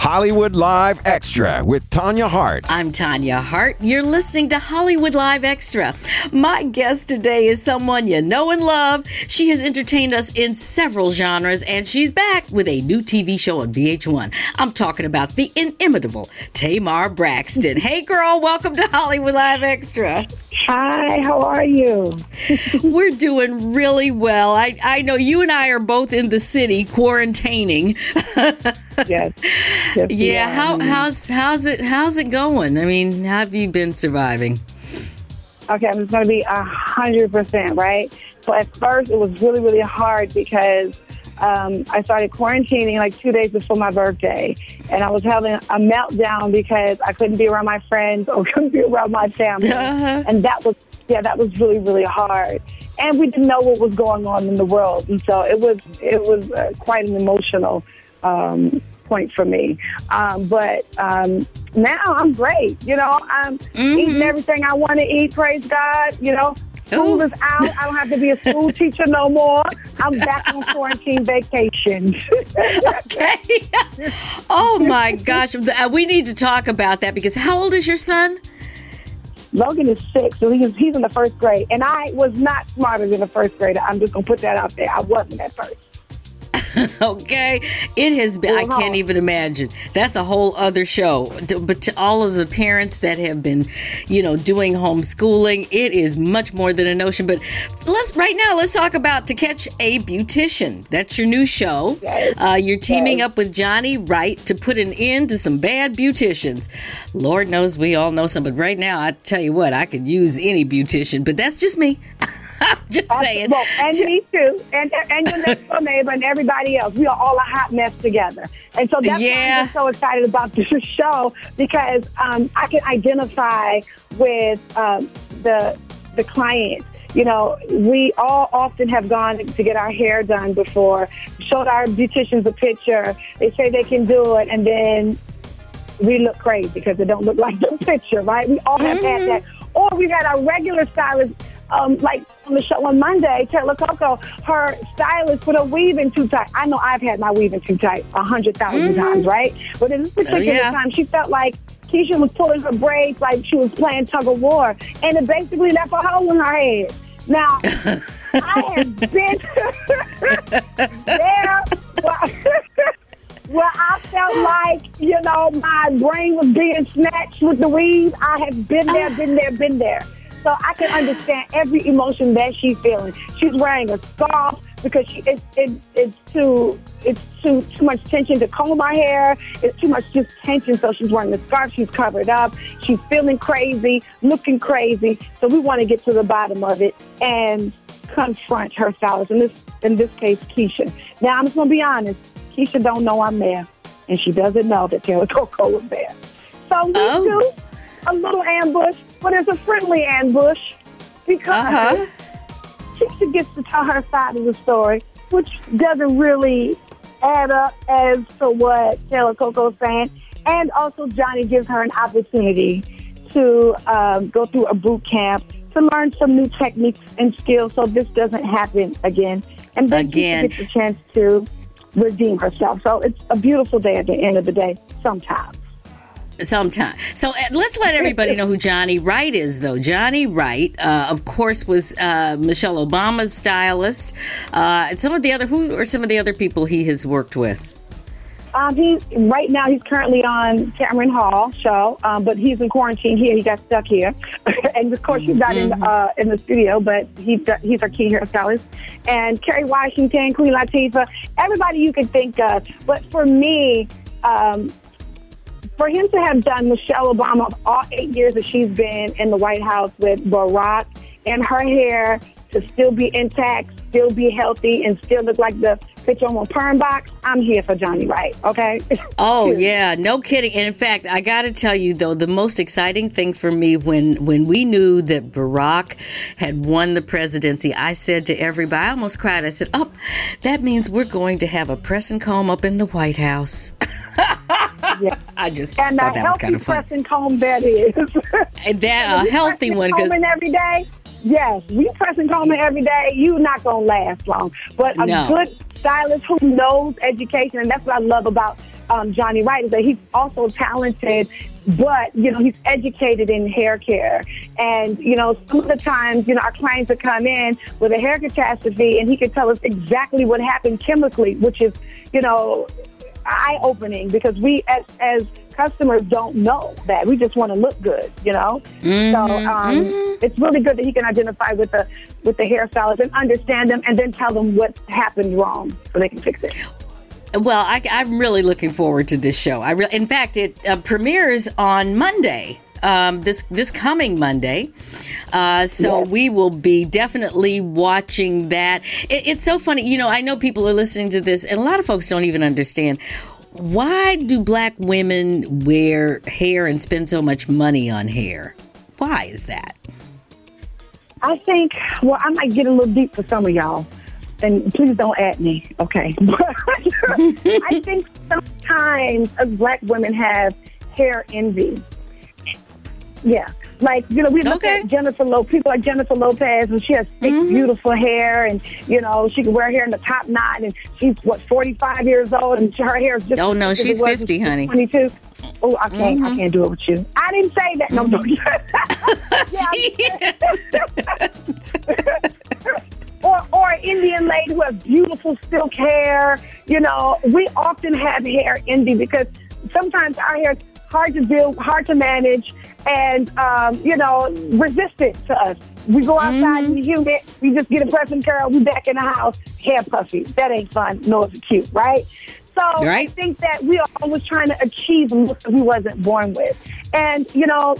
Hollywood Live Extra with Tanya Hart. I'm Tanya Hart. You're listening to Hollywood Live Extra. My guest today is someone you know and love. She has entertained us in several genres, and she's back with a new TV show on VH1. I'm talking about the inimitable Tamar Braxton. hey, girl, welcome to Hollywood Live Extra. Hi, how are you? We're doing really well. I, I know you and I are both in the city quarantining. yes. yes yeah. How how's how's it how's it going? I mean, how have you been surviving? Okay, I'm just gonna be a hundred percent right. So at first, it was really really hard because um, I started quarantining like two days before my birthday, and I was having a meltdown because I couldn't be around my friends or couldn't be around my family, uh-huh. and that was yeah, that was really really hard. And we didn't know what was going on in the world, and so it was it was uh, quite an emotional um, point for me. Um, but um, now I'm great. You know, I'm mm-hmm. eating everything I want to eat. Praise God. You know, School is out. I don't have to be a school teacher no more. I'm back on quarantine vacation. okay. Oh my gosh. Uh, we need to talk about that because how old is your son? Logan is six, so he's he's in the first grade, and I was not smarter than a first grader. I'm just gonna put that out there. I wasn't at first. okay? It has been i can't even imagine. That's a whole other show. But to all of the parents that have been you know doing homeschooling it is much more than a notion. But let's right now let's talk about to catch a beautician. That's your new show. Uh, you're teaming up with johnny wright to put an end to some bad beauticians. Lord knows we all know some but right now i tell you what i could use any beautician but that's just me just saying. Well, and me too, and and your next door neighbor and everybody else. We are all a hot mess together, and so that's yeah. why I'm so excited about this show because um, I can identify with um, the the client. You know, we all often have gone to get our hair done before, showed our beauticians a picture. They say they can do it, and then we look crazy because it don't look like the picture, right? We all have mm-hmm. had that. Or we've had our regular stylist um, like on the show on Monday, Taylor Coco, her stylist put her weave in too tight. I know I've had my weave in too tight a hundred thousand mm-hmm. times, right? But in this oh, particular oh, yeah. time, she felt like Keisha was pulling her braids like she was playing tug of war, and it basically left a hole in her head. Now, I have been there. Where I felt like, you know, my brain was being snatched with the weave. I have been there, been there, been there. So I can understand every emotion that she's feeling. She's wearing a scarf because she, it, it, it's too it's too too much tension to comb her hair. It's too much just tension, so she's wearing the scarf. She's covered up. She's feeling crazy, looking crazy. So we want to get to the bottom of it and confront her stylist. In this in this case, Keisha. Now I'm just gonna be honest. Keisha don't know I'm there, and she doesn't know that Taylor Coco was there. So we oh. do a little ambush but it's a friendly ambush because uh-huh. Gets to tell her side of the story, which doesn't really add up as to what Taylor Coco's saying. And also, Johnny gives her an opportunity to um, go through a boot camp to learn some new techniques and skills so this doesn't happen again. And then again. Keisha gets a chance to redeem herself. So it's a beautiful day at the end of the day, sometimes sometime. So uh, let's let everybody know who Johnny Wright is, though. Johnny Wright, uh, of course, was uh, Michelle Obama's stylist. Uh, some of the other who are some of the other people he has worked with. Um, he's right now. He's currently on Tamron Hall show, um, but he's in quarantine here. He got stuck here, and of course he's not in Mm-hmm. uh, in the studio. But he's he's our key hairstylist, and Kerry Washington, Queen Latifah, everybody you can think of. But for me, um, for him to have done Michelle Obama all eight years that she's been in the White House with Barack, and her hair to still be intact, still be healthy, and still look like the picture on a perm box, I'm here for Johnny Wright. Okay. Oh yeah, no kidding. And in fact, I got to tell you though, the most exciting thing for me when when we knew that Barack had won the presidency, I said to everybody, I almost cried. I said, "Oh, that means we're going to have a press and comb up in the White House." Yeah. I just And thought that was kind of fun. pressing comb that is. And that a healthy one because combing every day. Yes, we pressing combing every day. you're not gonna last long, but a No. good stylist who knows education, and that's what I love about um, Johnny Wright is that he's also talented, but you know he's educated in hair care. And you know some of the times, you know our clients would come in with a hair catastrophe, and he could tell us exactly what happened chemically, which is you know eye opening because we as as customers don't know that. We just want to look good you know? So um, it's really good that he can identify with the with the hairstylist and understand them and then tell them what happened wrong so they can fix it. Well, I, I'm really looking forward to this show. I re- in fact, it uh, premieres on Monday. Um, this this coming Monday, uh, so Yes. we will be definitely watching that. It, it's so funny, you know. I know people are listening to this, and a lot of folks don't even understand why do black women wear hair and spend so much money on hair. Why is that? i think well i might get a little deep for some of y'all and please don't at me okay i think sometimes us black women have hair envy Yeah. Like, you know, we look Okay. at Jennifer Lopez, people like Jennifer Lopez, and she has thick, mm-hmm. beautiful hair, and, you know, she can wear hair in the top knot, and she's, what, 45 years old, and her hair is just. Oh, no, she's 50, she was honey. 22. Oh, I can't, I mm-hmm. can't do it with you. I didn't say that. No, no. or or an Indian lady who has beautiful silk hair. You know, we often have hair envy because sometimes our hair is hard to deal, hard to manage, and um, you know, resistant to us. We go outside in the humid, we just get a press and curl, we back in the house, hair puffy. That ain't fun, nor is it cute, right? So I think that we are always trying to achieve looks that we wasn't born with. And, you know,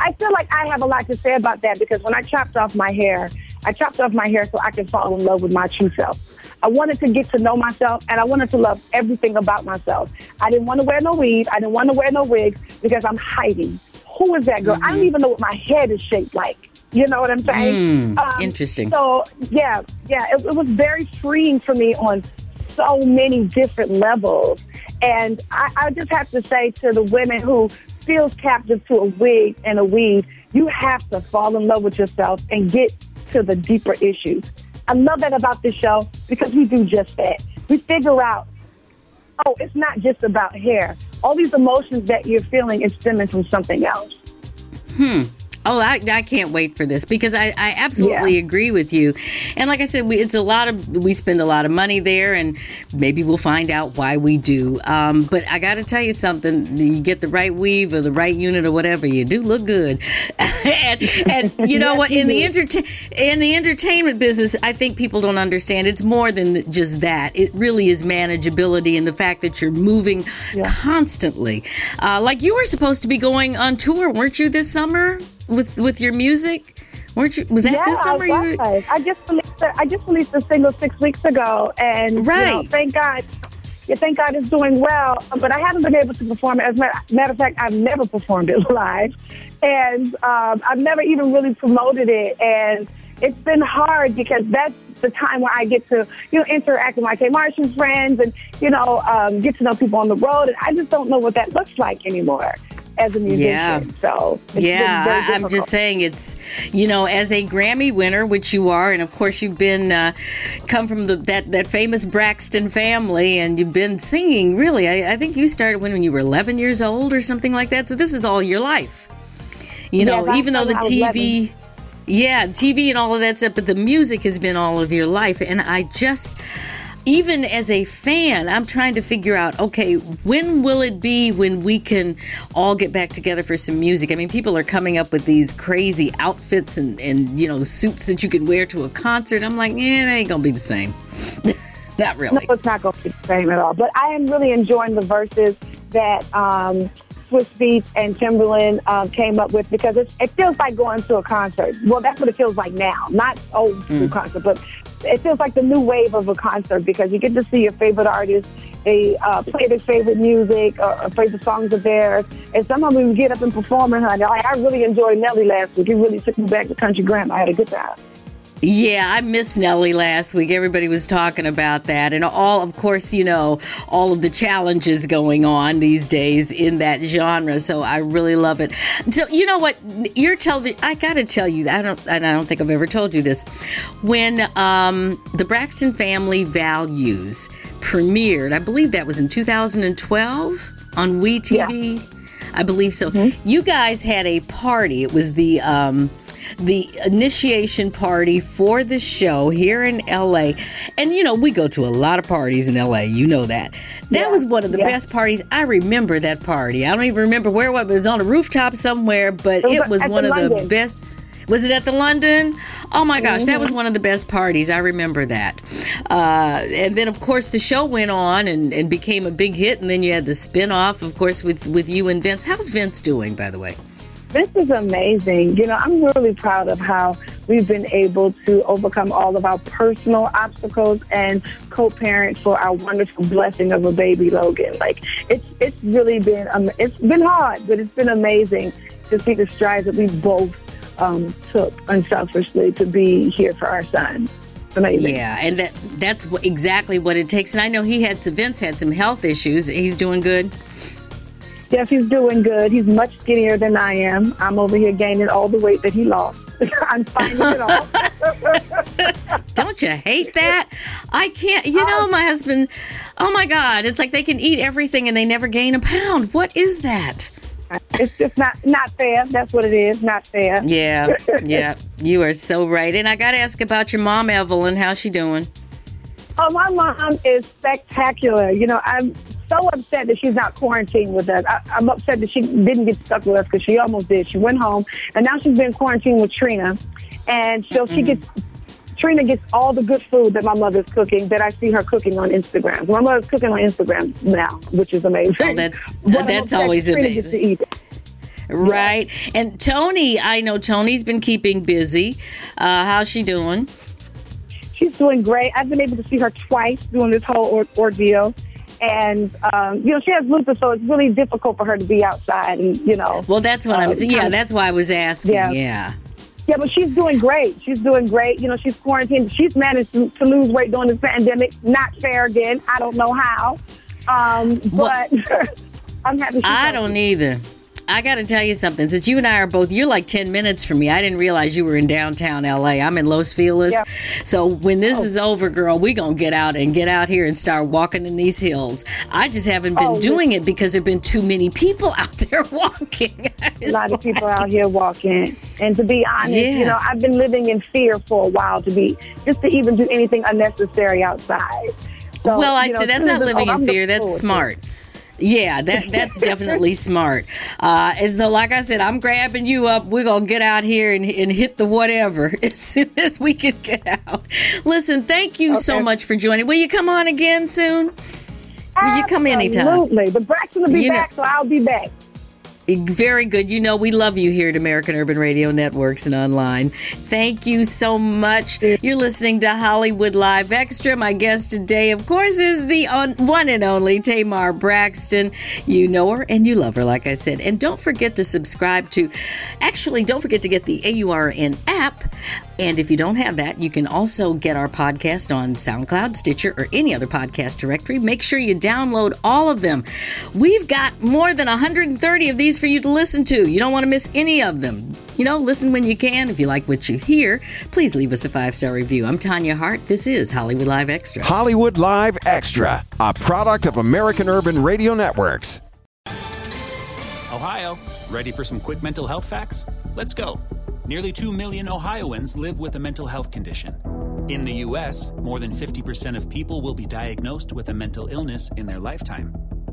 I feel like I have a lot to say about that because when I chopped off my hair, I chopped off my hair so I could fall in love with my true self. I wanted to get to know myself and I wanted to love everything about myself. I didn't want to wear no weave. I didn't want to wear no wigs because I'm hiding. Who is that girl? I don't even know what my head is shaped like. You know what I'm saying? Mm, interesting. So, yeah, yeah, it, it was very freeing for me on so many different levels. And I, I just have to say to the women who feels captive to a wig and a weave, you have to fall in love with yourself and get to the deeper issues. I love that about this show because we do just that. We figure out, oh, it's not just about hair. All these emotions that you're feeling is stemming from something else. Hmm. Oh, I, I can't wait for this because I, I absolutely Yeah. agree with you. And like I said, we, it's a lot of, we spend a lot of money there and maybe we'll find out why we do. Um, but I got to tell you something you get the right weave or the right unit or whatever, you do look good. and, and you know what? In the, entertain in the entertainment business, I think people don't understand it's more than just that. It really is manageability and the fact that you're moving constantly. Uh, like you were supposed to be going on tour, weren't you, this summer? With with your music? Weren't you? Was that yeah, this summer? I, You was. I just released a, I just released a single six weeks ago, and you know, Right. thank God. Yeah, thank God it's doing well, but I haven't been able to perform it. As a matter, matter of fact, I've never performed it live, and um, I've never even really promoted it. And it's been hard because that's the time where I get to, you know, interact with my Tamartian friends and, you know, um, get to know people on the road. And I just don't know what that looks like anymore as a musician. Yeah. So yeah, I, I'm just saying it's, you know, as a Grammy winner, which you are, and of course you've been uh, come from the that that famous Braxton family, and you've been singing. Really, I, I think you started when, when you were 11 years old or something like that. So this is all your life. You know, even though the started when I was TV. Yeah, TV and all of that stuff, but the music has been all of your life. And I just, even as a fan, I'm trying to figure out okay, when will it be when we can all get back together for some music? I mean, people are coming up with these crazy outfits and, and you know, suits that you can wear to a concert. I'm like, yeah, they ain't going to be the same. not really. No, it's not going to be the same at all. But I am really enjoying the Verzuz that um, Swizz Beatz and Timbaland um, came up with because it, it feels like going to a concert. Well, that's what it feels like now, not old school mm. concert, but it feels like the new wave of a concert because you get to see your favorite artists. They uh, play their favorite music or, or favorite songs of theirs. And some of them get up and perform. And like, I really enjoyed Nelly last week. It really took me back to Country Grammar. I had a good time. Yeah, I missed Nelly last week. Everybody was talking about that. And all, of course, you know, all of the challenges going on these days in that genre. So I really love it. So, you know what? Your television, I got to tell you, I don't, and I don't think I've ever told you this. When um, the Braxton Family Values premiered, I believe that was in 2012 on WeTV. Yeah. I believe so. Mm-hmm. You guys had a party. It was the, um, the initiation party for the show here in LA. And you know, we go to a lot of parties in LA, you know that. That yeah, was one of the yeah. best parties. I remember that party. I don't even remember where it was. It was on a rooftop somewhere, but it was, it was one the of London. the best. Was it at the London? Oh my gosh, that was mm-hmm. one of the best parties. I remember that. Uh, and then, of course, the show went on and, and became a big hit. And then you had the spin off, of course, with, with you and Vince. How's Vince doing, by the way? This is amazing. You know, I'm really proud of how we've been able to overcome all of our personal obstacles and co-parent for our wonderful blessing of a baby Logan. Like it's it's really been um, it's been hard, but it's been amazing to see the strides that we both um, took unselfishly to be here for our son. Amazing. Yeah, and that that's exactly what it takes. And I know he had Vince had some health issues. He's doing good. He's doing good. He's much skinnier than I am. I'm over here gaining all the weight that he lost. I'm finding it all. Don't you hate that? I can't. You know, oh. my husband. Oh my God! It's like they can eat everything and they never gain a pound. What is that? It's just not not fair. That's what it is. Not fair. Yeah, yeah. You are so right. And I got to ask about your mom, Evelyn. How's she doing? Oh, my mom is spectacular. You know, I'm so upset that she's not quarantined with us. I, am upset that she didn't get stuck with us because she almost did. She went home, and now she's been quarantined with Trina, and so mm-hmm. she gets. Trina gets all the good food that my mother's cooking that I see her cooking on Instagram. My mother's cooking on Instagram now, which is amazing. Oh, that's that's always amazing. Right. And Toni, I know Toni's been keeping busy. Uh, how's she doing? She's doing great. I've been able to see her twice doing this whole or- ordeal and um, you know she has lupus, so it's really difficult for her to be outside. And you know, well, that's what uh, I'm saying. Yeah, that's why I was asking. Yeah. yeah. Yeah, but she's doing great. She's doing great. You know, she's quarantined. She's managed to, to lose weight during this pandemic. Not fair again. I don't know how. Um, but well, I'm happy. I don't either. I got to tell you something. Since you and I are both, you're like 10 minutes from me. I didn't realize you were in downtown LA. I'm in Los Feliz. Yep. So when this oh. is over, girl, we going to get out and get out here and start walking in these hills. I just haven't been oh, doing it because there have been too many people out there walking. a lot of people out here walking. And to be honest, yeah. you know, I've been living in fear for a while to be, just to even do anything unnecessary outside. So, well, I, you know, that's not living oh, in fear. That's smart. Yeah, that that's definitely smart. Uh, and so, like I said, I'm grabbing you up. We're gonna get out here and, and hit the whatever as soon as we can get out. Listen, thank you okay. so much for joining. Will you come on again soon? Will you come anytime? Absolutely. But Braxton will be you back, know, so I'll be back. Very good. You know, we love you here at American Urban Radio Networks and online. Thank you so much. You're listening to Hollywood Live Extra. My guest today, of course, is the one and only Tamar Braxton. You know her and you love her, like I said. And don't forget to subscribe to, actually, don't forget to get the AURN app. And if you don't have that, you can also get our podcast on SoundCloud, Stitcher, or any other podcast directory. Make sure you download all of them. We've got more than 130 of these for you to listen to. You don't want to miss any of them. You know, listen when you can. If you like what you hear, please leave us a five star review. I'm Tanya Hart. This is Hollywood Live Extra. Hollywood Live Extra, a product of American Urban Radio Networks. Ohio, ready for some quick mental health facts? Let's go. Nearly 2 million Ohioans live with a mental health condition. In the US, more than 50% of people will be diagnosed with a mental illness in their lifetime.